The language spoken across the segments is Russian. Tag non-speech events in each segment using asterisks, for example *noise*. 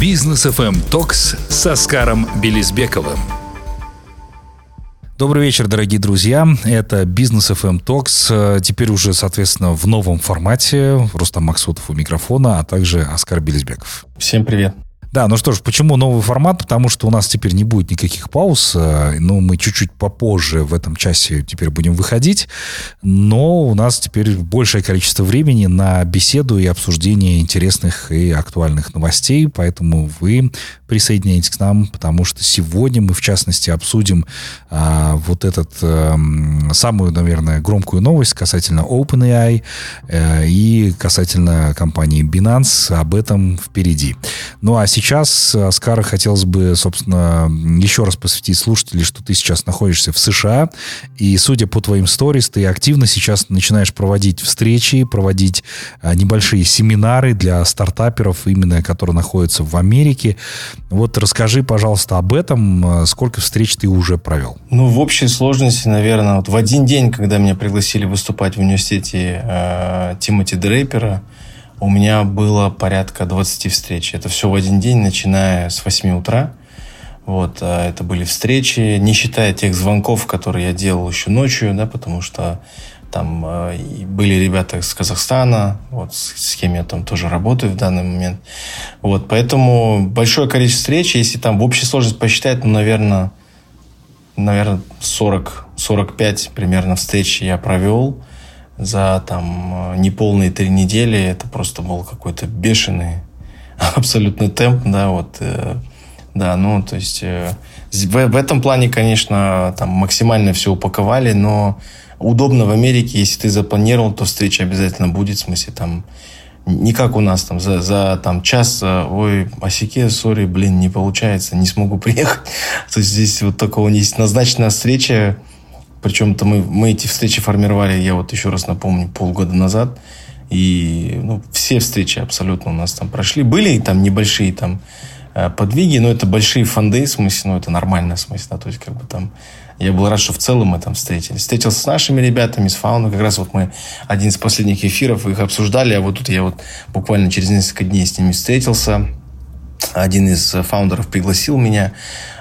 Бизнес FM Токс с Оскаром Белизбековым. Добрый вечер, дорогие друзья. Это Бизнес FM Talks. Теперь уже, соответственно, в новом формате. Рустам Максутов у микрофона, а также Оскар Белизбеков. Всем привет. Да, ну что ж, почему новый формат? Потому что у нас теперь не будет никаких пауз. Э, ну, мы чуть-чуть попозже в этом часе теперь будем выходить. Но у нас теперь большее количество времени на беседу и обсуждение интересных и актуальных новостей. Поэтому вы присоединяйтесь к нам, потому что сегодня мы, в частности, обсудим а, вот этот а, самую, наверное, громкую новость касательно OpenAI а, и касательно компании Binance. Об этом впереди. Ну, а сейчас сейчас, Оскар, хотелось бы, собственно, еще раз посвятить слушателей, что ты сейчас находишься в США, и, судя по твоим сторис, ты активно сейчас начинаешь проводить встречи, проводить а, небольшие семинары для стартаперов, именно которые находятся в Америке. Вот расскажи, пожалуйста, об этом. А, сколько встреч ты уже провел? Ну, в общей сложности, наверное, вот в один день, когда меня пригласили выступать в университете э, Тимоти Дрейпера, у меня было порядка 20 встреч. Это все в один день, начиная с 8 утра. Вот, а это были встречи, не считая тех звонков, которые я делал еще ночью, да, потому что там э, были ребята из Казахстана, вот, с, с кем я там тоже работаю в данный момент. Вот, поэтому большое количество встреч, если там в общей сложности посчитать, ну, наверное, наверное 40, 45 примерно встреч я провел за там неполные три недели. Это просто был какой-то бешеный *laughs* абсолютный темп, да, вот, э, да, ну, то есть э, в, в этом плане, конечно, там максимально все упаковали, но удобно в Америке, если ты запланировал, то встреча обязательно будет, в смысле, там, не как у нас там за, за там, час, э, ой, осеке, сори, блин, не получается, не смогу *laughs* приехать. То есть здесь вот такого не есть назначенная встреча, причем-то мы, мы эти встречи формировали, я вот еще раз напомню, полгода назад. И ну, все встречи абсолютно у нас там прошли. Были там небольшие там э, подвиги, но это большие фонды, в смысле, ну, это нормально, в смысле, да, то есть, как бы там, я был рад, что в целом мы там встретились. Встретился с нашими ребятами, с Фауну, как раз вот мы один из последних эфиров их обсуждали, а вот тут я вот буквально через несколько дней с ними встретился. Один из фаундеров пригласил меня,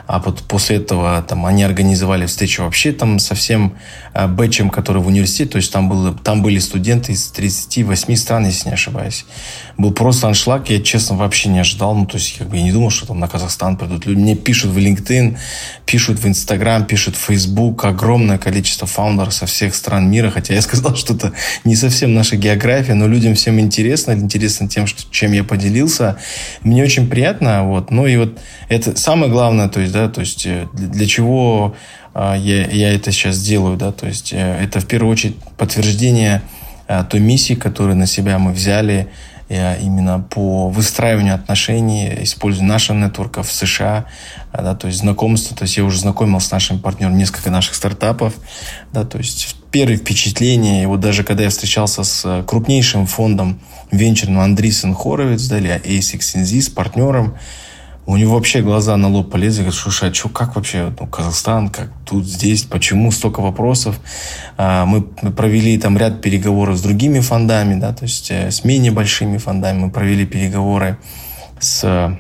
а вот после этого там, они организовали встречу вообще там со всем э, бэчем, который в университете. То есть там, было, там были студенты из 38 стран, если не ошибаюсь. Был просто аншлаг. Я, честно, вообще не ожидал. Ну, то есть как бы я не думал, что там на Казахстан придут люди. Мне пишут в LinkedIn, пишут в Instagram, пишут в Facebook. Огромное количество фаундеров со всех стран мира. Хотя я сказал, что это не совсем наша география, но людям всем интересно. Интересно тем, что, чем я поделился. Мне очень приятно. Вот. Ну и вот это самое главное, то есть, да, то есть э, для чего а, я, я это сейчас делаю, да, то есть э, это в первую очередь подтверждение а, той миссии, которую на себя мы взяли э, именно по выстраиванию отношений, используя наши нетворков в США, а, да, то есть знакомство, то есть я уже знакомился с нашим партнером несколько наших стартапов, да, то есть первые впечатления, и вот даже когда я встречался с крупнейшим фондом венчурным Андрисен Хоровиц, да, или ASIC с партнером, у него вообще глаза на лоб полезли, говорит, слушай, а что, как вообще, ну, Казахстан, как тут, здесь, почему столько вопросов? А, мы провели там ряд переговоров с другими фондами, да, то есть э, с менее большими фондами, мы провели переговоры с,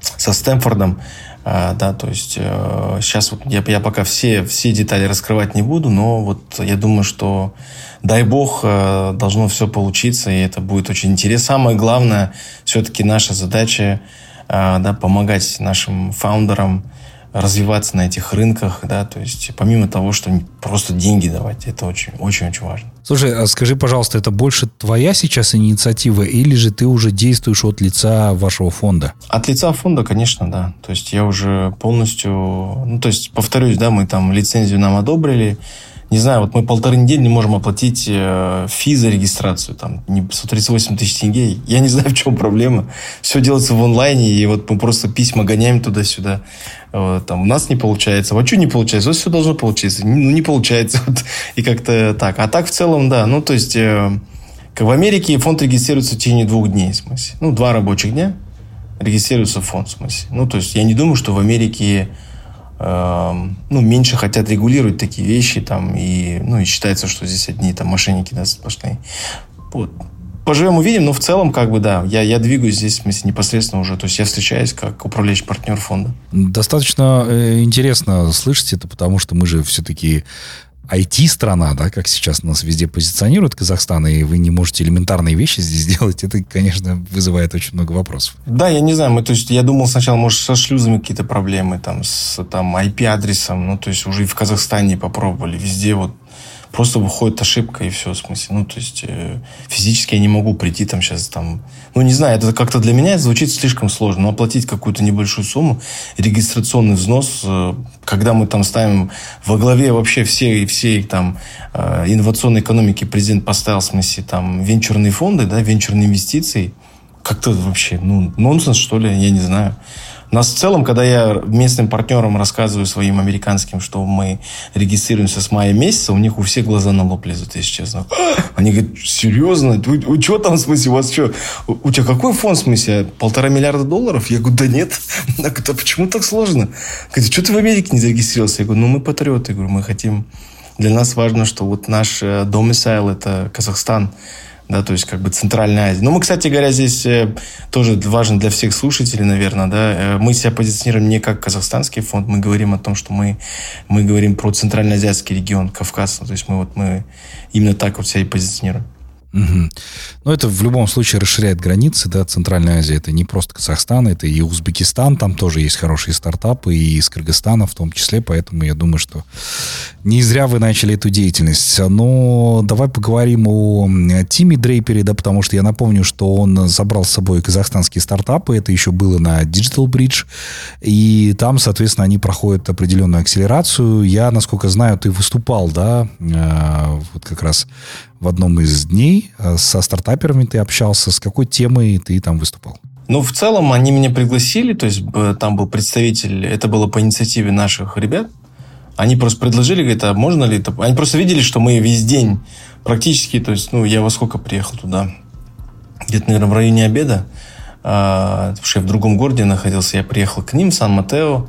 со Стэнфордом, а, да, то есть сейчас э, вот я, я пока все, все детали раскрывать не буду, но вот я думаю, что дай бог э, должно все получиться, и это будет очень интересно. Самое главное, все-таки наша задача да, помогать нашим фаундерам развиваться на этих рынках, да, то есть помимо того, что просто деньги давать, это очень, очень, очень важно. Слушай, а скажи, пожалуйста, это больше твоя сейчас инициатива или же ты уже действуешь от лица вашего фонда? От лица фонда, конечно, да. То есть я уже полностью, ну, то есть повторюсь, да, мы там лицензию нам одобрили, не знаю, вот мы полторы недели не можем оплатить э, фи за регистрацию, там, не 138 тысяч тенге. Я не знаю, в чем проблема. Все делается в онлайне, и вот мы просто письма гоняем туда-сюда. Вот, там, у нас не получается. Вот что не получается? Вот все должно получиться. Ну, не получается. *laughs* Вот, и как-то так. А так в целом, да. Ну, то есть, э, как в Америке фонд регистрируется в течение двух дней, в смысле. Ну, два рабочих дня регистрируется фонд, в смысле. Ну, то есть, я не думаю, что в Америке ну, меньше хотят регулировать такие вещи, там, и, ну, и считается, что здесь одни там мошенники, да, сплошные. Вот. поживем, увидим, но в целом, как бы, да, я, я двигаюсь здесь, в смысле, непосредственно уже, то есть я встречаюсь как управляющий партнер фонда. Достаточно э, интересно слышать это, потому что мы же все-таки IT-страна, да, как сейчас нас везде позиционируют Казахстан, и вы не можете элементарные вещи здесь *laughs* сделать, это, конечно, вызывает очень много вопросов. Да, я не знаю, мы, то есть, я думал сначала, может, со шлюзами какие-то проблемы, там, с там, IP-адресом, ну, то есть, уже и в Казахстане попробовали, везде вот просто выходит ошибка и все, в смысле. Ну, то есть, э, физически я не могу прийти там сейчас там... Ну, не знаю, это как-то для меня звучит слишком сложно. Но оплатить какую-то небольшую сумму, регистрационный взнос, э, когда мы там ставим во главе вообще всей, всей там э, инновационной экономики президент поставил, в смысле, там, венчурные фонды, да, венчурные инвестиции, как-то вообще, ну, нонсенс, что ли, я не знаю. Нас в целом, когда я местным партнерам рассказываю своим американским, что мы регистрируемся с мая месяца, у них у всех глаза на лоб лезут, если честно. Они говорят, серьезно? Вы, вы что там, в смысле, у вас что? У, тебя какой фонд, в смысле? Полтора миллиарда долларов? Я говорю, да нет. *laughs* Она говорит, а почему так сложно? Говорит, что ты в Америке не зарегистрировался? Я говорю, ну мы патриоты. Я говорю, мы хотим... Для нас важно, что вот наш домисайл – это Казахстан да, то есть как бы Центральная Азия. Ну, мы, кстати говоря, здесь э, тоже важно для всех слушателей, наверное, да, э, мы себя позиционируем не как казахстанский фонд, мы говорим о том, что мы, мы говорим про Центральноазиатский регион, Кавказ, то есть мы вот мы именно так вот себя и позиционируем. Угу. Ну, это в любом случае расширяет границы, да, Центральная Азия. Это не просто Казахстан, это и Узбекистан, там тоже есть хорошие стартапы, и из Кыргызстана в том числе, поэтому я думаю, что не зря вы начали эту деятельность. Но давай поговорим о Тиме Дрейпере, да, потому что я напомню, что он забрал с собой казахстанские стартапы, это еще было на Digital Bridge, и там, соответственно, они проходят определенную акселерацию. Я, насколько знаю, ты выступал, да, э, вот как раз в одном из дней э, со стартаперами ты общался. С какой темой ты там выступал? Ну, в целом, они меня пригласили, то есть там был представитель, это было по инициативе наших ребят. Они просто предложили, говорят, а можно ли это? Они просто видели, что мы весь день практически, то есть, ну, я во сколько приехал туда? Где-то, наверное, в районе обеда. А, потому что я в другом городе находился. Я приехал к ним в Сан-Матео.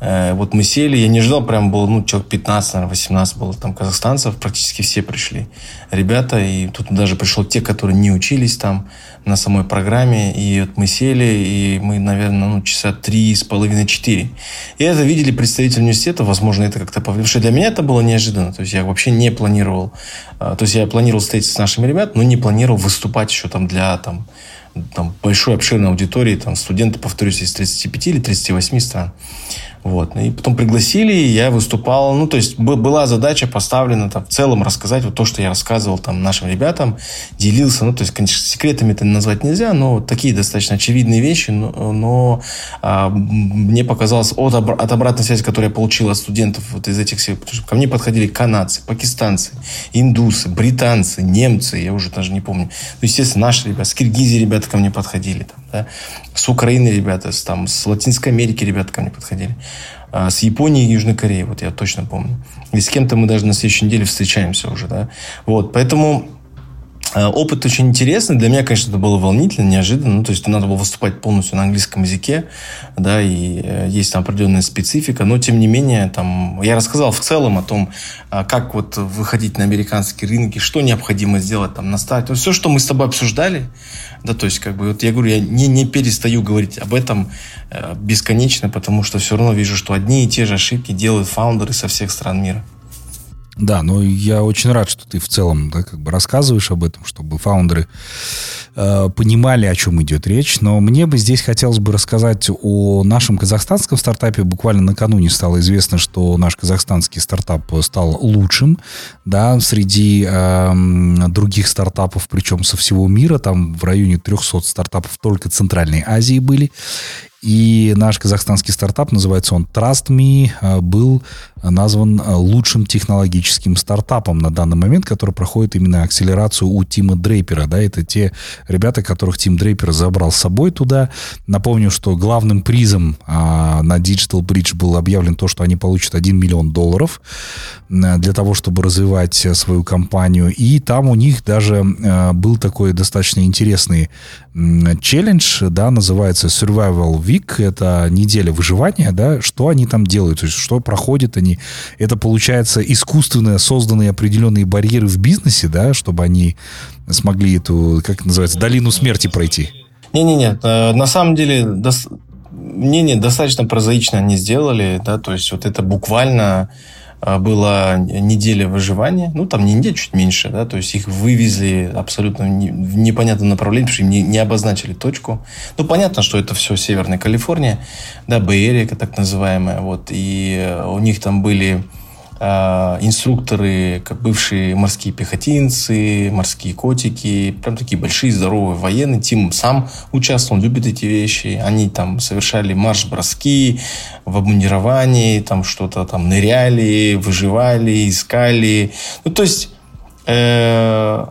Э, вот мы сели, я не ждал, прям было, ну, человек 15, наверное, 18 было там казахстанцев, практически все пришли ребята, и тут даже пришел те, которые не учились там на самой программе, и вот мы сели, и мы, наверное, ну, часа три с половиной, четыре. И это видели представители университета, возможно, это как-то, потому что для меня это было неожиданно, то есть я вообще не планировал, э, то есть я планировал встретиться с нашими ребятами, но не планировал выступать еще там для, там, там большой обширной аудитории, там студенты, повторюсь, из 35 или 38 стран. Вот. И потом пригласили, и я выступал. Ну, то есть была задача поставлена там, в целом рассказать вот то, что я рассказывал там нашим ребятам, делился. Ну, то есть, конечно, секретами это назвать нельзя, но такие достаточно очевидные вещи. Но, но а, мне показалось от, от обратной связи, которую я получил от студентов вот из этих всех, потому что ко мне подходили канадцы, пакистанцы, индусы, британцы, немцы, я уже даже не помню. Ну, естественно, наши ребята, с Киргизии ребята ко мне подходили. Там, да? С Украины ребята, с, там, с Латинской Америки ребята ко мне подходили. А, с Японией и Южной Кореей, вот я точно помню. И с кем-то мы даже на следующей неделе встречаемся уже, да. Вот, поэтому Опыт очень интересный. Для меня, конечно, это было волнительно, неожиданно. Ну, то есть надо было выступать полностью на английском языке, да, и э, есть там определенная специфика. Но, тем не менее, там, я рассказал в целом о том, а, как вот выходить на американские рынки, что необходимо сделать там на старте. Все, что мы с тобой обсуждали, да, то есть, как бы, вот я говорю, я не, не перестаю говорить об этом э, бесконечно, потому что все равно вижу, что одни и те же ошибки делают фаундеры со всех стран мира. Да, но я очень рад, что ты в целом да, как бы рассказываешь об этом, чтобы фаундеры э, понимали, о чем идет речь. Но мне бы здесь хотелось бы рассказать о нашем казахстанском стартапе. Буквально накануне стало известно, что наш казахстанский стартап стал лучшим да, среди э, других стартапов, причем со всего мира. Там в районе 300 стартапов только Центральной Азии были. И наш казахстанский стартап, называется он Trust Me, э, был назван э, лучшим технологическим стартапом на данный момент, который проходит именно акселерацию у Тима Дрейпера. Да, это те ребята, которых Тим Дрейпер забрал с собой туда. Напомню, что главным призом а, на Digital Bridge был объявлен то, что они получат 1 миллион долларов э, для того, чтобы развивать свою компанию. И там у них даже был такой достаточно интересный челлендж, да, называется Survival Week Week, это неделя выживания, да, что они там делают, то есть что проходят они. Это, получается, искусственно созданные определенные барьеры в бизнесе, да, чтобы они смогли эту, как называется, долину смерти пройти. Не-не-не, э, на самом деле мнение достаточно прозаично они сделали, да, то есть вот это буквально была неделя выживания, ну, там не неделя, чуть меньше, да, то есть их вывезли абсолютно в непонятном направлении, потому что им не, не обозначили точку. Ну, понятно, что это все Северная Калифорния, да, Бэйрия, так называемая, вот, и у них там были а, инструкторы, как бывшие морские пехотинцы, морские котики, прям такие большие, здоровые военные. Тим сам участвовал, он любит эти вещи. Они там совершали марш-броски в обмундировании, там что-то там ныряли, выживали, искали. Ну, то есть э,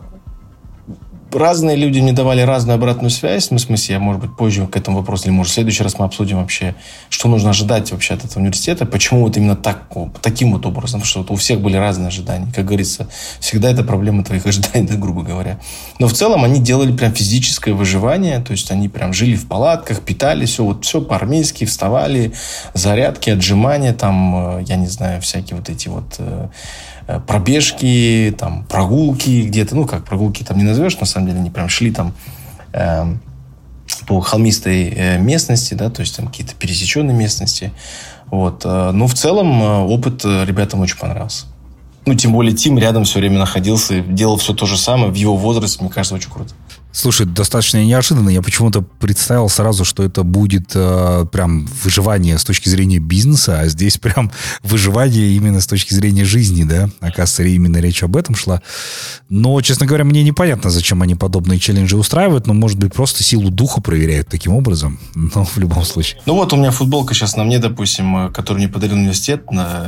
разные люди мне давали разную обратную связь. Ну, в смысле, я, может быть, позже к этому вопросу, или, может, в следующий раз мы обсудим вообще, что нужно ожидать вообще от этого университета, почему вот именно так, таким вот образом, что вот у всех были разные ожидания. Как говорится, всегда это проблема твоих *laughs* ожиданий, да, грубо говоря. Но в целом они делали прям физическое выживание, то есть они прям жили в палатках, питались, все, вот все по-армейски, вставали, зарядки, отжимания, там, э, я не знаю, всякие вот эти вот Э, пробежки, там, прогулки где-то, ну, как прогулки там не назовешь, на самом деле, они прям шли там э, по холмистой э, местности, да, то есть там какие-то пересеченные местности, вот. Э, но в целом опыт ребятам очень понравился. Ну, тем более Тим рядом все время находился, делал все то же самое в его возрасте, мне кажется, очень круто. Слушай, достаточно неожиданно. Я почему-то представил сразу, что это будет э, прям выживание с точки зрения бизнеса, а здесь *laughs* прям выживание именно с точки зрения жизни, да? Оказывается, именно речь об этом шла. Но, честно говоря, мне непонятно, зачем они подобные челленджи устраивают, но, может быть, просто силу духа проверяют таким образом. *laughs* Но в любом случае. Ну вот у меня футболка сейчас на мне, допустим, э, которую мне подарил университет.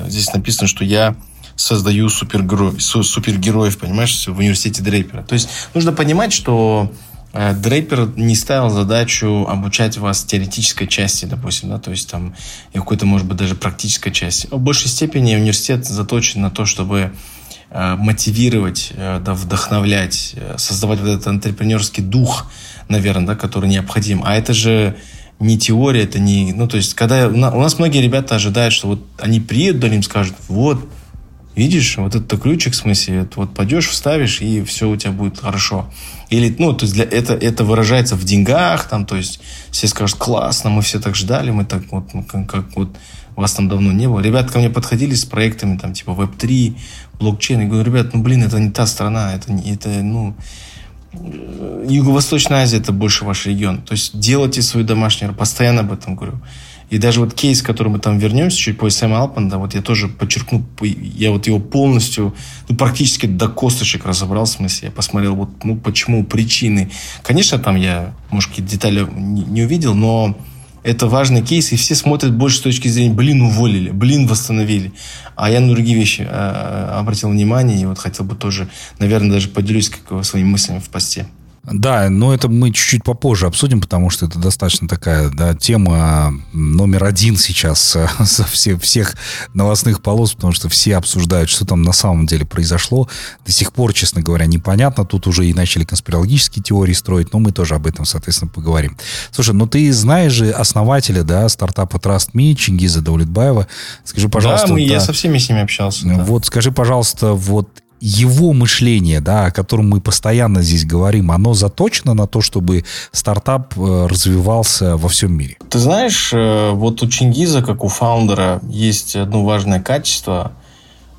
Здесь написано, что я создаю супергероев, супергероев, понимаешь, в университете Дрейпера. То есть нужно понимать, что э, Дрейпер не ставил задачу обучать вас теоретической части, допустим, да, то есть там какой-то, может быть, даже практической части. В большей степени университет заточен на то, чтобы э, мотивировать, э, да, вдохновлять, создавать вот этот антрепренерский дух, наверное, да, который необходим. А это же не теория, это не... Ну, то есть, когда... У нас многие ребята ожидают, что вот они приедут, да, им скажут, вот, видишь, вот этот ключик, в смысле, вот пойдешь, вставишь, и все у тебя будет хорошо. Или, ну, то есть для, это, это выражается в деньгах, там, то есть все скажут, классно, мы все так ждали, мы так вот, ну, как, как вот вас там давно не было. Ребята ко мне подходили с проектами, там, типа Web3, блокчейн. Я говорю, ребят, ну, блин, это не та страна, это, это ну, Юго-Восточная Азия – это больше ваш регион. То есть делайте свою домашнюю, постоянно об этом говорю. И даже вот кейс, к которому мы там вернемся чуть позже, Сэм Алпанда, вот я тоже подчеркну, я вот его полностью, ну, практически до косточек разобрал, в смысле, я посмотрел, вот, ну, почему, причины. Конечно, там я, может, какие-то детали не, не увидел, но это важный кейс, и все смотрят больше с точки зрения, блин, уволили, блин, восстановили. А я на другие вещи э, обратил внимание, и вот хотел бы тоже, наверное, даже поделюсь как, своими мыслями в посте. Да, но это мы чуть-чуть попозже обсудим, потому что это достаточно такая да, тема номер один сейчас э, *laughs* со все, всех новостных полос, потому что все обсуждают, что там на самом деле произошло. До сих пор, честно говоря, непонятно. Тут уже и начали конспирологические теории строить, но мы тоже об этом, соответственно, поговорим. Слушай, ну ты знаешь же основателя да, стартапа Trust Me, Чингиза Даулетбаева. Скажи, пожалуйста... Да, мы, да, я со всеми с ними общался. Вот да. скажи, пожалуйста, вот его мышление, да, о котором мы постоянно здесь говорим, оно заточено на то, чтобы стартап э, развивался во всем мире? Ты знаешь, э, вот у Чингиза, как у фаундера, есть одно важное качество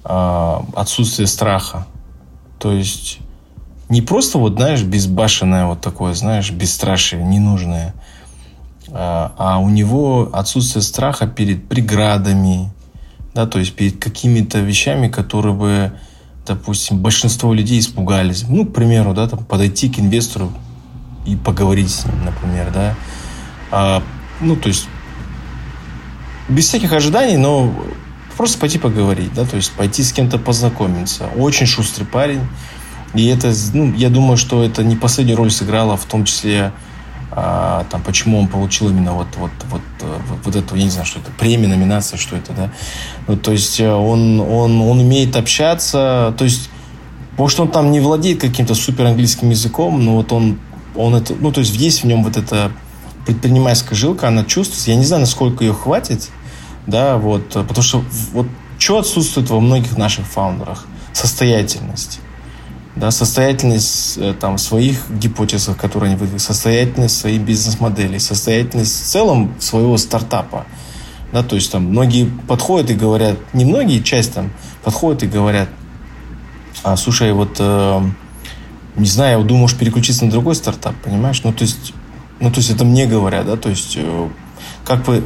э, – отсутствие страха. То есть не просто вот, знаешь, безбашенное вот такое, знаешь, бесстрашие, ненужное, а у него отсутствие страха перед преградами, да, то есть перед какими-то вещами, которые бы допустим, большинство людей испугались. Ну, к примеру, да, там, подойти к инвестору и поговорить с ним, например, да. А, ну, то есть, без всяких ожиданий, но просто пойти поговорить, да, то есть пойти с кем-то познакомиться. Очень шустрый парень. И это, ну, я думаю, что это не последнюю роль сыграло, в том числе а, там, почему он получил именно вот, вот, вот, вот, вот эту, я не знаю, что это, премия, номинация, что это, да. Ну, то есть э, он, он, он умеет общаться, то есть, может, он там не владеет каким-то супер английским языком, но вот он, он это, ну, то есть есть в нем вот это предпринимательская жилка, она чувствуется. Я не знаю, насколько ее хватит, да, вот, потому что вот что отсутствует во многих наших фаундерах? Состоятельность. Да, состоятельность э, там, своих гипотез, которые они выдвигают, состоятельность своих бизнес-моделей, состоятельность в целом своего стартапа. Да, то есть там многие подходят и говорят, не многие, часть там подходят и говорят, а, слушай, вот э, не знаю, я думаю, может переключиться на другой стартап, понимаешь? Ну, то есть, ну, то есть это мне говорят, да, то есть э, как бы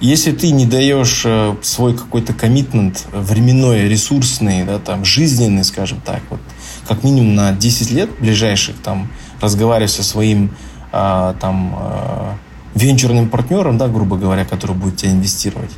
если ты не даешь э, свой какой-то коммитмент временной, ресурсный, да, там, жизненный, скажем так, вот, как минимум на 10 лет ближайших, там, разговаривая со своим, а, там, а, венчурным партнером, да, грубо говоря, который будет тебя инвестировать,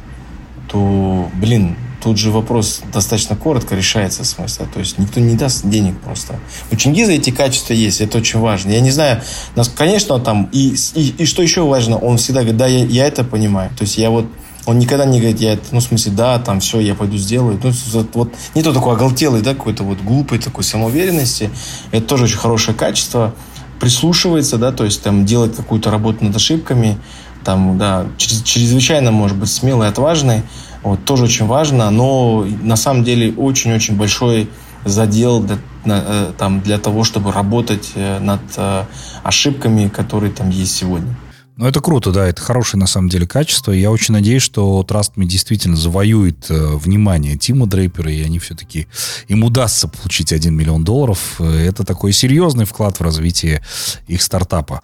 то, блин, тут же вопрос достаточно коротко решается, в смысле. То есть никто не даст денег просто. У Чингиза эти качества есть, это очень важно. Я не знаю, нас, конечно, там, и, и, и что еще важно, он всегда говорит, да, я, я это понимаю. То есть я вот он никогда не говорит, я, ну, в смысле, да, там, все, я пойду сделаю. Ну, вот, не то такой оголтелый, да, какой-то вот глупый такой самоуверенности. Это тоже очень хорошее качество. Прислушивается, да, то есть там делать какую-то работу над ошибками, там, да, чрезвычайно, может быть, смелый, отважный. Вот, тоже очень важно, но на самом деле очень-очень большой задел для, э, там, для того, чтобы работать э, над э, ошибками, которые там есть сегодня. Ну, это круто, да, это хорошее на самом деле качество. Я очень надеюсь, что TrustMe действительно завоюет э, внимание Тима Дрейпера, и они все-таки, им удастся получить 1 миллион долларов. Это такой серьезный вклад в развитие их стартапа.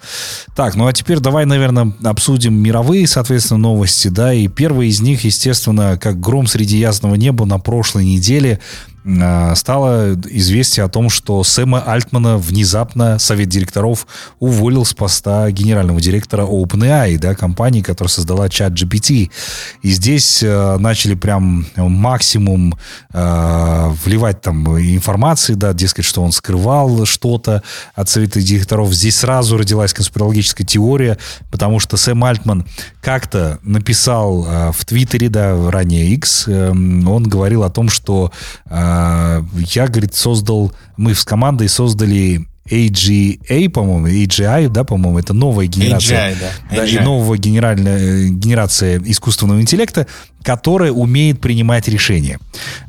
Так, ну а теперь давай, наверное, обсудим мировые, соответственно, новости, да, и первый из них, естественно, как гром среди ясного неба на прошлой неделе Э, стало известие о том, что Сэма Альтмана внезапно совет директоров уволил с поста генерального директора OpenAI, да, компании, которая создала чат GPT. И здесь э, начали прям максимум э, вливать там информации, да, дескать, что он скрывал что-то от совета директоров. Здесь сразу родилась конспирологическая теория, потому что Сэм Альтман как-то написал э, в Твиттере, да, ранее X, э, он говорил о том, что э, я, говорит, создал, мы с командой создали AGA, по-моему, AGI, да, по-моему, это новая генерация, AGI, да. Да, AGI. новая генеральная, генерация искусственного интеллекта, которая умеет принимать решения.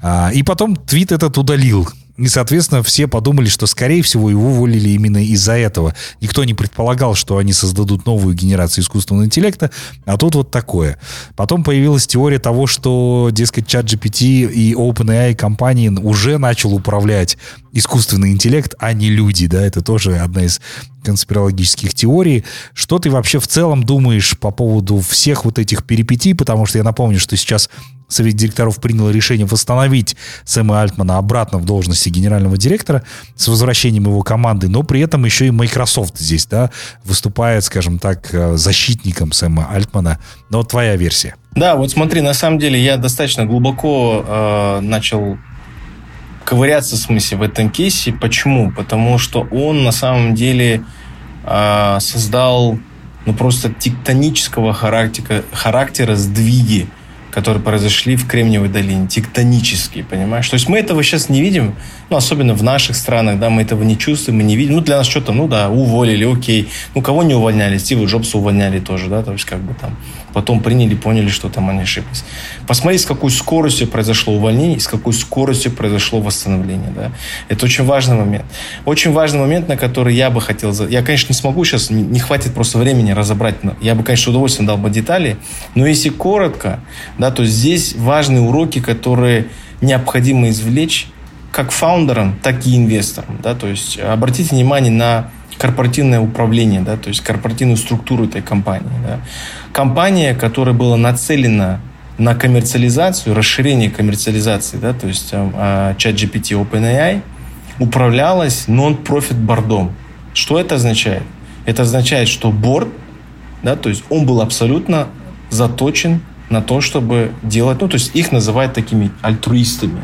А, и потом твит этот удалил и, соответственно, все подумали, что, скорее всего, его уволили именно из-за этого. Никто не предполагал, что они создадут новую генерацию искусственного интеллекта, а тут вот такое. Потом появилась теория того, что, дескать, чат GPT и OpenAI компании уже начал управлять искусственный интеллект, а не люди, да, это тоже одна из конспирологических теорий. Что ты вообще в целом думаешь по поводу всех вот этих перипетий, потому что я напомню, что сейчас Совет директоров принял решение восстановить Сэма Альтмана обратно в должности генерального директора с возвращением его команды, но при этом еще и Microsoft здесь, да, выступает, скажем так, э, защитником Сэма Альтмана. Но твоя версия. Да, вот смотри, на самом деле я достаточно глубоко э, начал ковыряться, в смысле, в этом кейсе. Почему? Потому что он на самом деле э, создал ну, просто тектонического характера, характера сдвиги которые произошли в Кремниевой долине, тектонические, понимаешь? То есть мы этого сейчас не видим, ну, особенно в наших странах, да, мы этого не чувствуем, мы не видим. Ну, для нас что-то, ну, да, уволили, окей. Ну, кого не увольняли? Стива Джобса увольняли тоже, да, то есть как бы там потом приняли, поняли, что там они ошиблись. Посмотри, с какой скоростью произошло увольнение и с какой скоростью произошло восстановление, да. Это очень важный момент. Очень важный момент, на который я бы хотел... Я, конечно, не смогу сейчас, не хватит просто времени разобрать. Я бы, конечно, с удовольствием дал бы детали, но если коротко, да, то здесь важные уроки, которые необходимо извлечь как фаундерам, так и инвесторам. Да? То есть обратите внимание на корпоративное управление, да, то есть корпоративную структуру этой компании. Да. Компания, которая была нацелена на коммерциализацию, расширение коммерциализации, да, то есть э, ChatGPT OpenAI, управлялась нон-профит бордом. Что это означает? Это означает, что борд, да, то есть он был абсолютно заточен на то, чтобы делать, ну, то есть их называют такими альтруистами.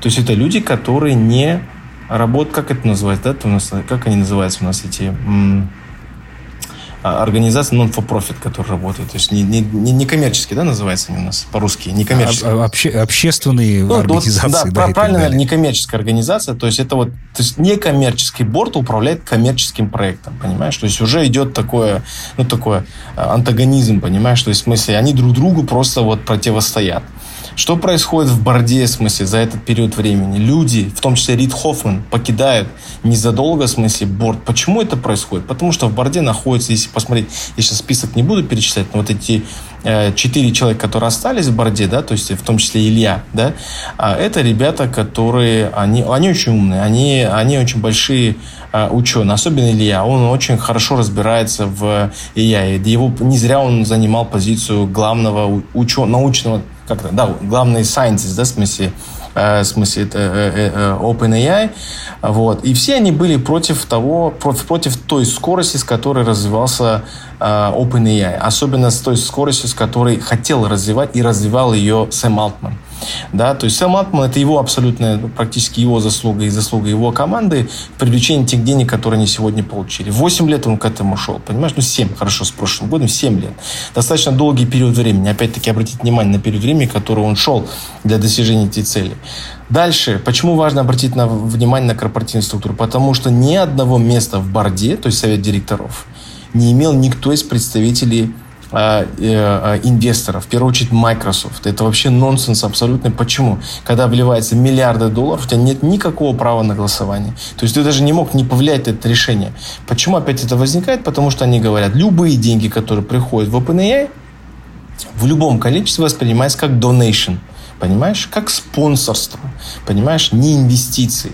То есть это люди, которые не работают, как это называется, да, у нас, как они называются у нас эти, а, организация non-for-profit, которая работает. То есть не, не, не коммерческие, да, называется они у нас по-русски? Не коммерческие. А, обще, общественные ну, организации. Вот, да, да правильно, наверное, некоммерческая организация. То есть это вот то есть некоммерческий борт управляет коммерческим проектом, понимаешь? То есть уже идет такое, ну, такое антагонизм, понимаешь? То есть в смысле они друг другу просто вот противостоят. Что происходит в Борде, в смысле, за этот период времени? Люди, в том числе Рид Хоффман, покидают незадолго, в смысле, Борд. Почему это происходит? Потому что в Борде находится, если посмотреть, я сейчас список не буду перечислять, но вот эти э, четыре человека, которые остались в Борде, да, то есть в том числе Илья, да, а это ребята, которые, они, они очень умные, они, они очень большие э, ученые, особенно Илья, он очень хорошо разбирается в AI. Его, не зря он занимал позицию главного ученого, научного как-то, да, главный scientist, да, в смысле, э, в смысле это э, э, OpenAI, вот, и все они были против того, против, против той скорости, с которой развивался OpenAI, особенно с той скоростью, с которой хотел развивать и развивал ее Сэм Алтман. Да, то есть Сэм Алтман это его абсолютно, практически его заслуга и заслуга его команды в привлечении тех денег, которые они сегодня получили. Восемь лет он к этому шел, понимаешь? Ну, семь, хорошо, с прошлым годом, семь лет. Достаточно долгий период времени. Опять-таки, обратите внимание на период времени, который он шел для достижения этой цели. Дальше, почему важно обратить на, внимание на корпоративную структуру? Потому что ни одного места в борде, то есть совет директоров, не имел никто из представителей инвесторов, в первую очередь Microsoft. Это вообще нонсенс абсолютно. Почему? Когда вливается миллиарды долларов, у тебя нет никакого права на голосование. То есть ты даже не мог не повлиять на это решение. Почему опять это возникает? Потому что они говорят, любые деньги, которые приходят в OpenAI, в любом количестве воспринимаются как donation – понимаешь, как спонсорство, понимаешь, не инвестиции.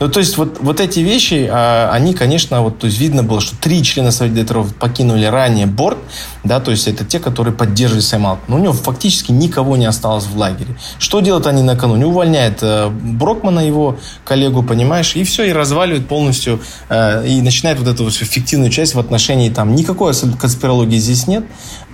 Ну, то есть вот, вот эти вещи, а, они, конечно, вот, то есть видно было, что три члена Совета директоров покинули ранее борт, да, то есть это те, которые поддерживали Сэм Но у него фактически никого не осталось в лагере. Что делают они накануне? Увольняют э, Брокмана, его коллегу, понимаешь, и все, и разваливают полностью, э, и начинает вот эту вот фиктивную часть в отношении там, никакой конспирологии здесь нет,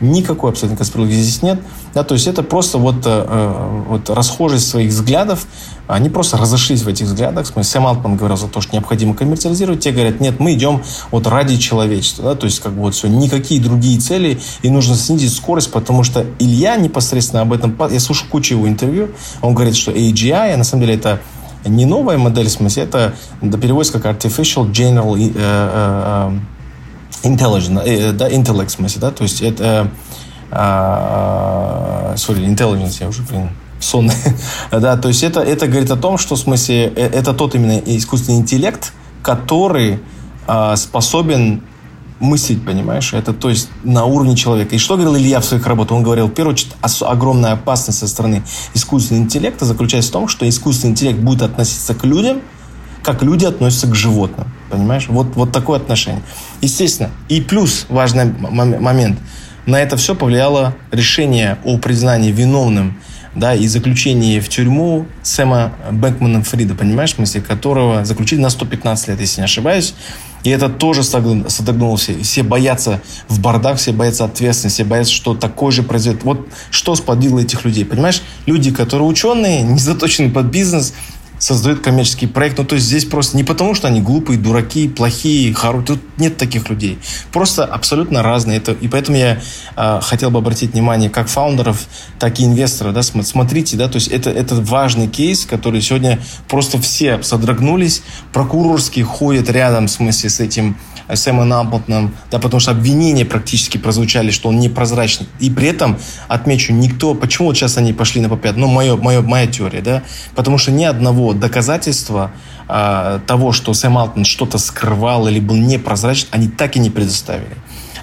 никакой абсолютно конспирологии здесь нет, да, то есть это просто вот, э, э вот расхожесть своих взглядов, они просто разошлись в этих взглядах. Сэм Алтман говорил за то, что необходимо коммерциализировать. Те говорят, нет, мы идем вот ради человечества. Да? То есть, как бы вот все, никакие другие цели, и нужно снизить скорость, потому что Илья непосредственно об этом, я слушал кучу его интервью, он говорит, что AGI, а на самом деле это не новая модель, в смысле, это переводится как Artificial General uh, uh, Intelligence, uh, да, Intellect, в смысле, да, то есть это, uh, sorry, Intelligence, я уже, блин, сонный. *laughs* да, то есть это, это говорит о том, что в смысле э, это тот именно искусственный интеллект, который э, способен мыслить, понимаешь? Это то есть на уровне человека. И что говорил Илья в своих работах? Он говорил, в первую очередь, огромная опасность со стороны искусственного интеллекта заключается в том, что искусственный интеллект будет относиться к людям, как люди относятся к животным. Понимаешь? Вот, вот такое отношение. Естественно. И плюс важный момент. На это все повлияло решение о признании виновным да, и заключение в тюрьму Сэма Бэнкмана Фрида, понимаешь, в которого заключили на 115 лет, если не ошибаюсь. И это тоже содогнуло все. Все боятся в бардак, все боятся ответственности, все боятся, что такое же произойдет. Вот что сподвигло этих людей, понимаешь? Люди, которые ученые, *laughs* не заточены под бизнес, создают коммерческий проект. Ну, то есть здесь просто не потому, что они глупые, дураки, плохие, хорошие. Тут нет таких людей. Просто абсолютно разные. Это, и поэтому я э, хотел бы обратить внимание как фаундеров, так и инвесторов. Да, смотрите, да, то есть это, это важный кейс, который сегодня просто все содрогнулись. Прокурорские ходят рядом, в смысле, с этим Сэмом Амплтоном, да, потому что обвинения практически прозвучали, что он непрозрачный. И при этом, отмечу, никто... Почему вот сейчас они пошли на попят? Ну, мое, мое, моя теория, да? Потому что ни одного доказательства э, того, что Сэм Алтон что-то скрывал или был непрозрачен, они так и не предоставили.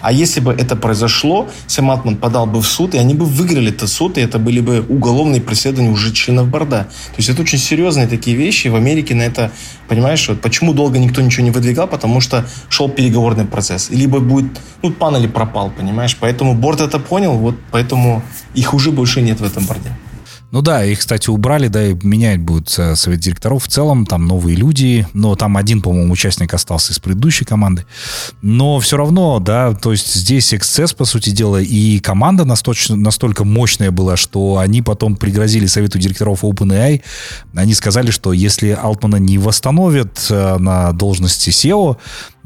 А если бы это произошло, Сэм Алтман подал бы в суд, и они бы выиграли этот суд, и это были бы уголовные преследования уже членов борда. То есть это очень серьезные такие вещи. В Америке на это, понимаешь, вот почему долго никто ничего не выдвигал, потому что шел переговорный процесс. И либо будет, ну, пан или пропал, понимаешь. Поэтому борт это понял, вот поэтому их уже больше нет в этом борде. Ну да, их, кстати, убрали, да, и менять будет э, совет директоров. В целом там новые люди, но там один, по-моему, участник остался из предыдущей команды. Но все равно, да, то есть здесь эксцесс, по сути дела, и команда настолько, настолько мощная была, что они потом пригрозили совету директоров OpenAI. Они сказали, что если Алтмана не восстановят э, на должности SEO,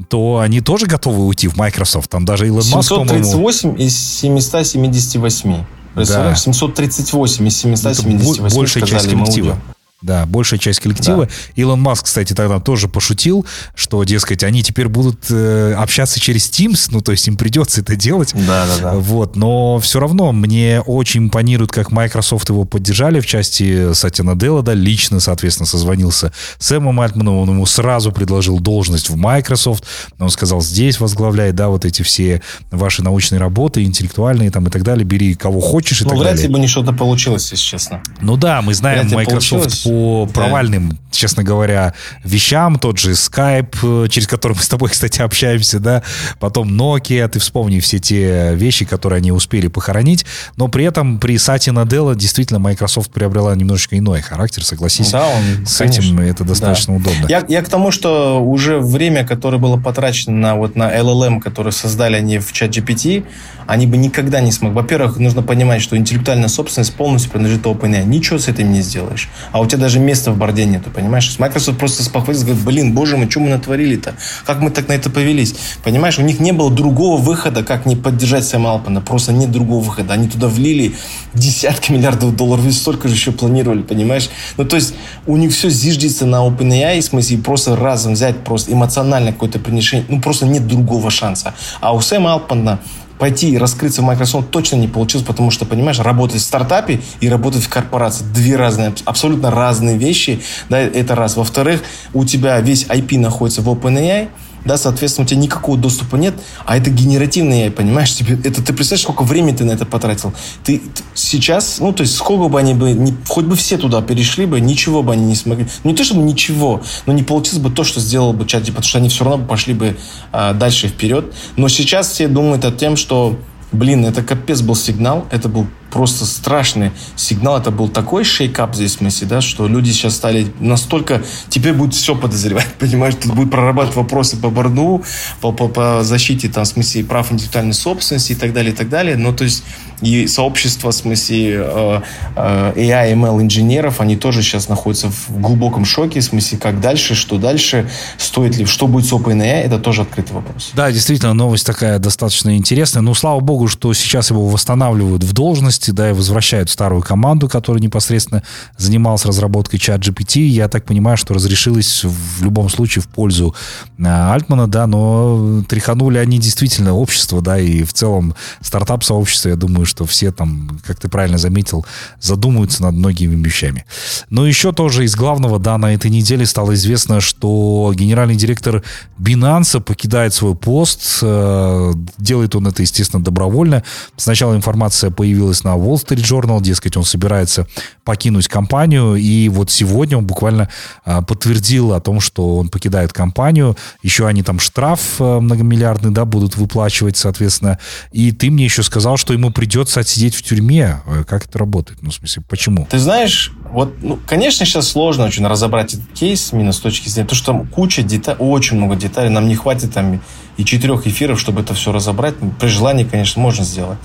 то они тоже готовы уйти в Microsoft. Там даже Илон Маск, по-моему... 738 из 778. Представляешь, да. 738 из 778 Это большая часть коллектива. Да, большая часть коллектива. Да. Илон Маск, кстати, тогда тоже пошутил, что, дескать, они теперь будут э, общаться через Teams, ну, то есть им придется это делать. Да, да, да. Вот, но все равно мне очень импонирует, как Microsoft его поддержали в части Сатья Наделла, да, лично, соответственно, созвонился с Сэмом Альтманом, он ему сразу предложил должность в Microsoft, он сказал, здесь возглавляй, да, вот эти все ваши научные работы, интеллектуальные там и так далее, бери кого хочешь и ну, так вряд далее. ли бы не что-то получилось, если честно. Ну да, мы знаем Microsoft по провальным, честно говоря, вещам. Тот же Skype, э, через который мы с тобой, *laughs* кстати, общаемся, да. Потом Nokia, ты вспомни все те вещи, которые они успели похоронить. Но при этом при Сати Наделла действительно Microsoft приобрела немножечко иной характер, согласись. Да, он, с конечно. этим это достаточно да. удобно. Я, я к тому, что уже время, которое было потрачено на, вот, на LLM, который создали они в чат GPT, они бы никогда не смогли. Во-первых, нужно понимать, что интеллектуальная собственность полностью принадлежит OpenAI. Ничего с этим не сделаешь. А у тебя даже места в борде нету, понимаешь? Microsoft просто спохватился, говорит, блин, боже мой, что мы натворили-то? Как мы так на это повелись? Понимаешь, у них не было другого выхода, как не поддержать Сэма Алпана. Просто нет другого выхода. Они туда влили десятки миллиардов долларов и столько же еще планировали, понимаешь? Ну, то есть, у них все зиждется на OpenAI, в смысле, просто разом взять просто эмоционально какое-то приношение. Ну, просто нет другого шанса. А у Сэма Алпана пойти и раскрыться в Microsoft точно не получилось, потому что, понимаешь, работать в стартапе и работать в корпорации – две разные, абсолютно разные вещи. Да, это раз. Во-вторых, у тебя весь IP находится в OpenAI – да, соответственно, у тебя никакого доступа нет, а это генеративный AI, понимаешь, тебе, это, ты представляешь, сколько времени ты на это потратил? Ты, ты сейчас, ну, то есть, сколько бы они бы, не, хоть бы все туда перешли бы, ничего бы они не смогли. Ну, не то, чтобы ничего, но не получилось бы то, что сделал бы чат, потому что они все равно пошли бы а, дальше вперед. Но сейчас все думают о том, что Блин, это капец был сигнал, это был просто страшный сигнал, это был такой шейкап здесь в смысле, да, что люди сейчас стали настолько, теперь будет все подозревать, *laughs* понимаешь, тут будут прорабатывать вопросы по борду, по, по, по защите, там, в смысле, прав интеллектуальной собственности и так далее, и так далее, ну, то есть и сообщество, в смысле, э, э, AI, ML инженеров, они тоже сейчас находятся в глубоком шоке, в смысле, как дальше, что дальше, стоит ли, что будет с OpenAI, это тоже открытый вопрос. Да, действительно, новость такая достаточно интересная, ну, слава богу, что сейчас его восстанавливают в должности, да, и возвращают старую команду, которая непосредственно занималась разработкой чат GPT, я так понимаю, что разрешилось в любом случае в пользу э, Альтмана, да, но тряханули они действительно общество, да, и в целом стартап-сообщество, я думаю, что все там, как ты правильно заметил, задумываются над многими вещами. Но еще тоже из главного, да, на этой неделе стало известно, что генеральный директор Binance покидает свой пост. Э, делает он это, естественно, добровольно. Сначала информация появилась на Wall Street Journal, дескать, он собирается покинуть компанию. И вот сегодня он буквально э, подтвердил о том, что он покидает компанию. Еще они там штраф э, многомиллиардный, да, будут выплачивать, соответственно. И ты мне еще сказал, что ему придется отсидеть в тюрьме. Э, как это работает? Ну, в смысле, почему? Ты знаешь, вот, ну, конечно, сейчас сложно очень разобрать этот кейс именно с точки зрения, потому что там куча деталей, очень много деталей, нам не хватит там и четырех эфиров, чтобы это все разобрать. При желании, конечно, можно сделать.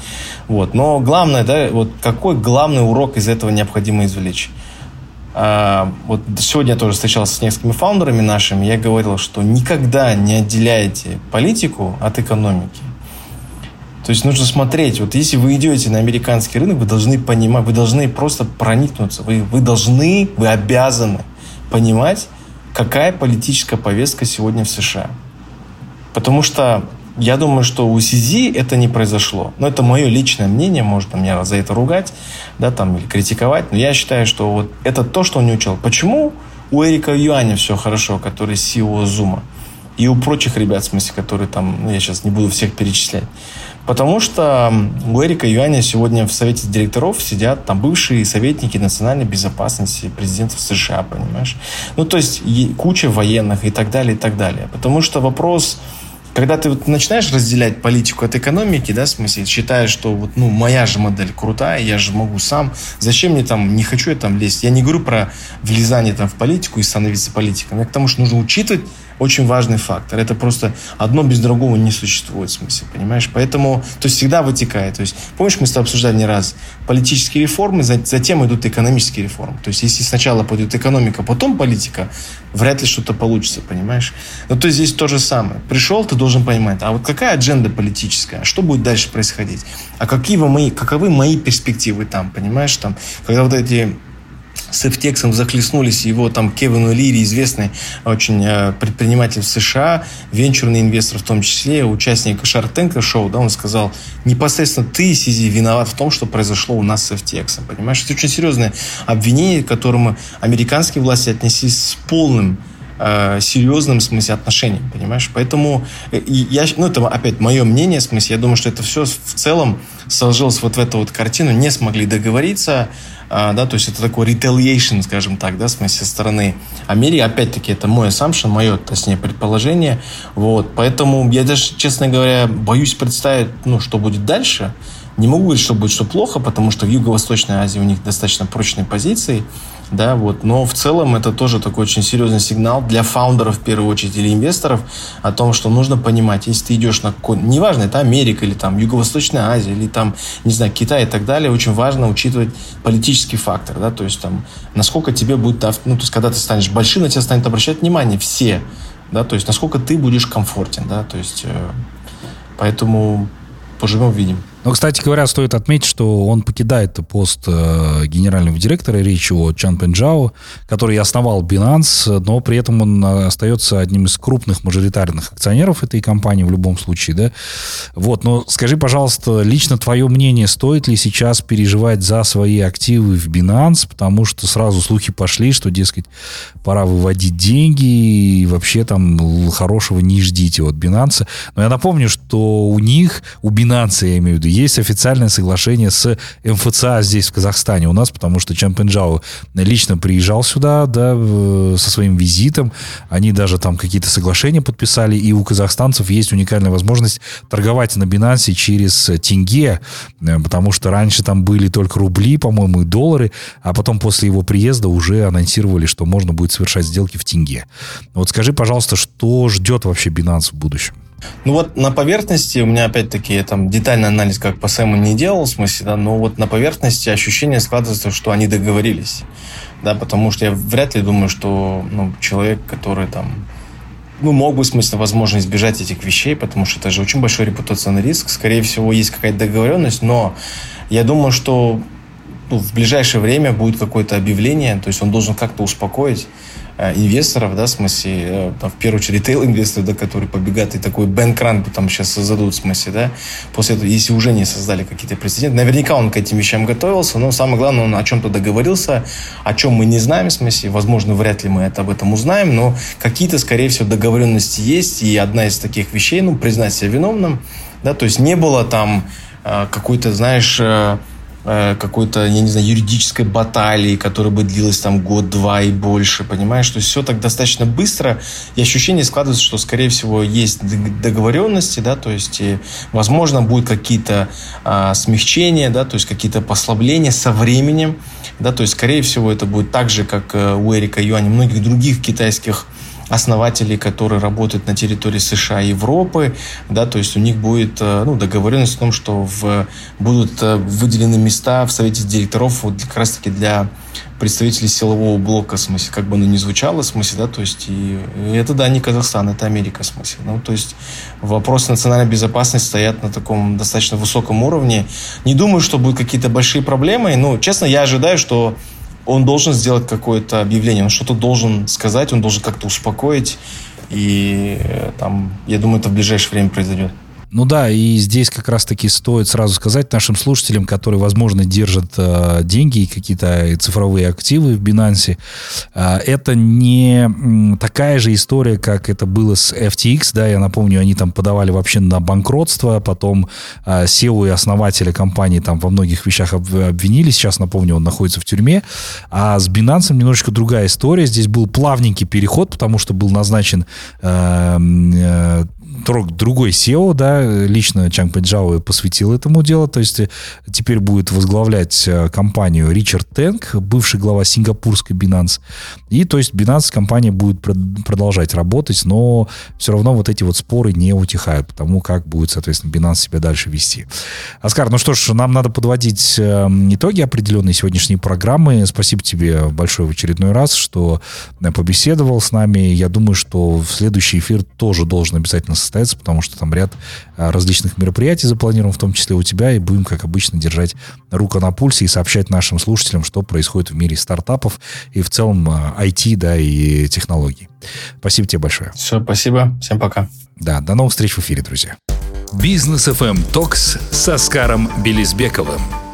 Вот. Но главное, да, вот какой главный урок из этого необходимо извлечь? А, вот сегодня я тоже встречался с несколькими фаундерами нашими, я говорил, что никогда не отделяйте политику от экономики. То есть нужно смотреть, вот если вы идете на американский рынок, вы должны понимать, вы должны просто проникнуться, вы, вы должны, вы обязаны понимать, какая политическая повестка сегодня в США. Потому что я думаю, что у Сизи это не произошло. Но это мое личное мнение, можно меня за это ругать, да, там, или критиковать. Но я считаю, что вот это то, что он не учел. Почему у Эрика Юаня все хорошо, который CEO Зума, и у прочих ребят, в смысле, которые там, ну, я сейчас не буду всех перечислять. Потому что у Эрика Юаня сегодня в совете директоров сидят там бывшие советники национальной безопасности президентов США, понимаешь? Ну, то есть куча военных и так далее, и так далее. Потому что вопрос когда ты вот начинаешь разделять политику от экономики, да, в смысле, считаешь, что вот, ну, моя же модель крутая, я же могу сам, зачем мне там, не хочу я там лезть. Я не говорю про влезание там в политику и становиться политиком. Я к тому, что нужно учитывать очень важный фактор. Это просто одно без другого не существует, в смысле, понимаешь? Поэтому, то есть всегда вытекает. То есть, помнишь, мы с тобой обсуждали не раз политические реформы, затем идут экономические реформы. То есть, если сначала пойдет экономика, потом политика, вряд ли что-то получится, понимаешь? Ну, то есть, здесь то же самое. Пришел, ты должен понимать, а вот какая адженда политическая, что будет дальше происходить? А какие вы мои, каковы мои перспективы там, понимаешь? Там, когда вот эти с FTX захлестнулись его там Кевин Лири, известный очень э, предприниматель в США, венчурный инвестор в том числе, участник Tank шоу, да, он сказал, непосредственно ты, Сизи, виноват в том, что произошло у нас с FTX. Понимаешь, это очень серьезное обвинение, к которому американские власти отнеслись с полным э, серьезным в смысле отношениям, понимаешь? Поэтому э, я, ну это опять мое мнение, в смысле, я думаю, что это все в целом сложилось вот в эту вот картину, не смогли договориться, а, да, то есть это такой retaliation, скажем так, да, в смысле, со стороны Америки. Опять-таки, это мой assumption, мое, точнее, предположение. Вот, поэтому я даже, честно говоря, боюсь представить, ну, что будет дальше. Не могу говорить, что будет что плохо, потому что в Юго-Восточной Азии у них достаточно прочные позиции да, вот. Но в целом это тоже такой очень серьезный сигнал для фаундеров, в первую очередь, или инвесторов о том, что нужно понимать, если ты идешь на какой неважно, это Америка или там Юго-Восточная Азия, или там, не знаю, Китай и так далее, очень важно учитывать политический фактор, да, то есть там, насколько тебе будет, ну, то есть когда ты станешь большим, на тебя станет обращать внимание все, да, то есть насколько ты будешь комфортен, да, то есть э, поэтому поживем, видим. Но, кстати говоря, стоит отметить, что он покидает пост э, генерального директора, речь о Чан Пенджао, который основал Binance, но при этом он остается одним из крупных мажоритарных акционеров этой компании в любом случае, да. Вот, но скажи, пожалуйста, лично твое мнение, стоит ли сейчас переживать за свои активы в Binance, потому что сразу слухи пошли, что, дескать, пора выводить деньги и вообще там хорошего не ждите от Binance. Но я напомню, что у них, у Binance, я имею в виду, есть официальное соглашение с МФЦА здесь, в Казахстане у нас, потому что Чан Пенджао лично приезжал сюда, да, со своим визитом. Они даже там какие-то соглашения подписали, и у казахстанцев есть уникальная возможность торговать на Бинансе через тенге, э, потому что раньше там были только рубли, по-моему, и доллары, а потом после его приезда уже анонсировали, что можно будет совершать сделки в тенге. Вот скажи, пожалуйста, что ждет вообще Binance в будущем? Ну вот на поверхности, у меня опять-таки там детальный анализ как по Сэму не делал, в смысле, да, но вот на поверхности ощущение складывается, что они договорились, да, потому что я вряд ли думаю, что ну, человек, который там ну, мог бы, в смысле, возможно, избежать этих вещей, потому что это же очень большой репутационный риск. Скорее всего, есть какая-то договоренность, но я думаю, что ну, в ближайшее время будет какое-то объявление, то есть он должен как-то успокоить инвесторов, да, в смысле, э, в первую очередь, ритейл-инвесторы, да, которые побегают и такой бэнкран там сейчас создадут, в смысле, да, после этого, если уже не создали какие-то прецеденты. Наверняка он к этим вещам готовился, но самое главное, он о чем-то договорился, о чем мы не знаем, в смысле, возможно, вряд ли мы это об этом узнаем, но какие-то, скорее всего, договоренности есть, и одна из таких вещей, ну, признать себя виновным, да, то есть не было там э, какой-то, знаешь, Э, какой-то, я не знаю, юридической баталии, которая бы длилась там год-два и больше, понимаешь? То есть все так достаточно быстро, и ощущение складывается, что, скорее всего, есть договоренности, да, то есть, и, возможно, будут какие-то а, смягчения, да, то есть какие-то послабления со временем, да, то есть, скорее всего, это будет так же, как э, у Эрика Юани, многих других китайских основателей, которые работают на территории США и Европы, да, то есть у них будет э, ну, договоренность о том, что в, будут э, выделены места в совете директоров вот как раз-таки для представителей силового блока, в смысле, как бы оно ни звучало, в смысле, да, то есть и, и это, да, не Казахстан, это Америка, в смысле, ну, то есть вопросы национальной безопасности стоят на таком достаточно высоком уровне. Не думаю, что будут какие-то большие проблемы, но, честно, я ожидаю, что он должен сделать какое-то объявление, он что-то должен сказать, он должен как-то успокоить. И э, там, я думаю, это в ближайшее время произойдет. Ну да, и здесь как раз-таки стоит сразу сказать нашим слушателям, которые, возможно, держат э, деньги и какие-то цифровые активы в Binance, э, это не такая же история, как это было с FTX, да, я напомню, они там подавали вообще на банкротство, потом э, SEO и основателя компании там во многих вещах обвинили, сейчас, напомню, он находится в тюрьме, а с Binance немножечко другая история, здесь был плавненький переход, потому что был назначен э, э, другой SEO, да, лично Чанг Пэджао посвятил этому делу, то есть теперь будет возглавлять компанию Ричард Тэнк, бывший глава сингапурской Binance, и то есть Binance компания будет продолжать работать, но все равно вот эти вот споры не утихают, потому как будет, соответственно, Binance себя дальше вести. Оскар, ну что ж, нам надо подводить эм, итоги определенной сегодняшней программы. Спасибо тебе большое в очередной раз, что э, побеседовал с нами. Я думаю, что в следующий эфир тоже должен обязательно состояться, потому что там ряд э, различных мероприятий запланирован, в том числе у тебя, и будем, как обычно, держать руку на пульсе и сообщать нашим слушателям, что происходит в мире стартапов и в целом IT, э, да, и технологий. Спасибо тебе большое. Все, спасибо. Всем пока. Да, до новых встреч в эфире, друзья. Бизнес FM Токс с Оскаром Белизбековым.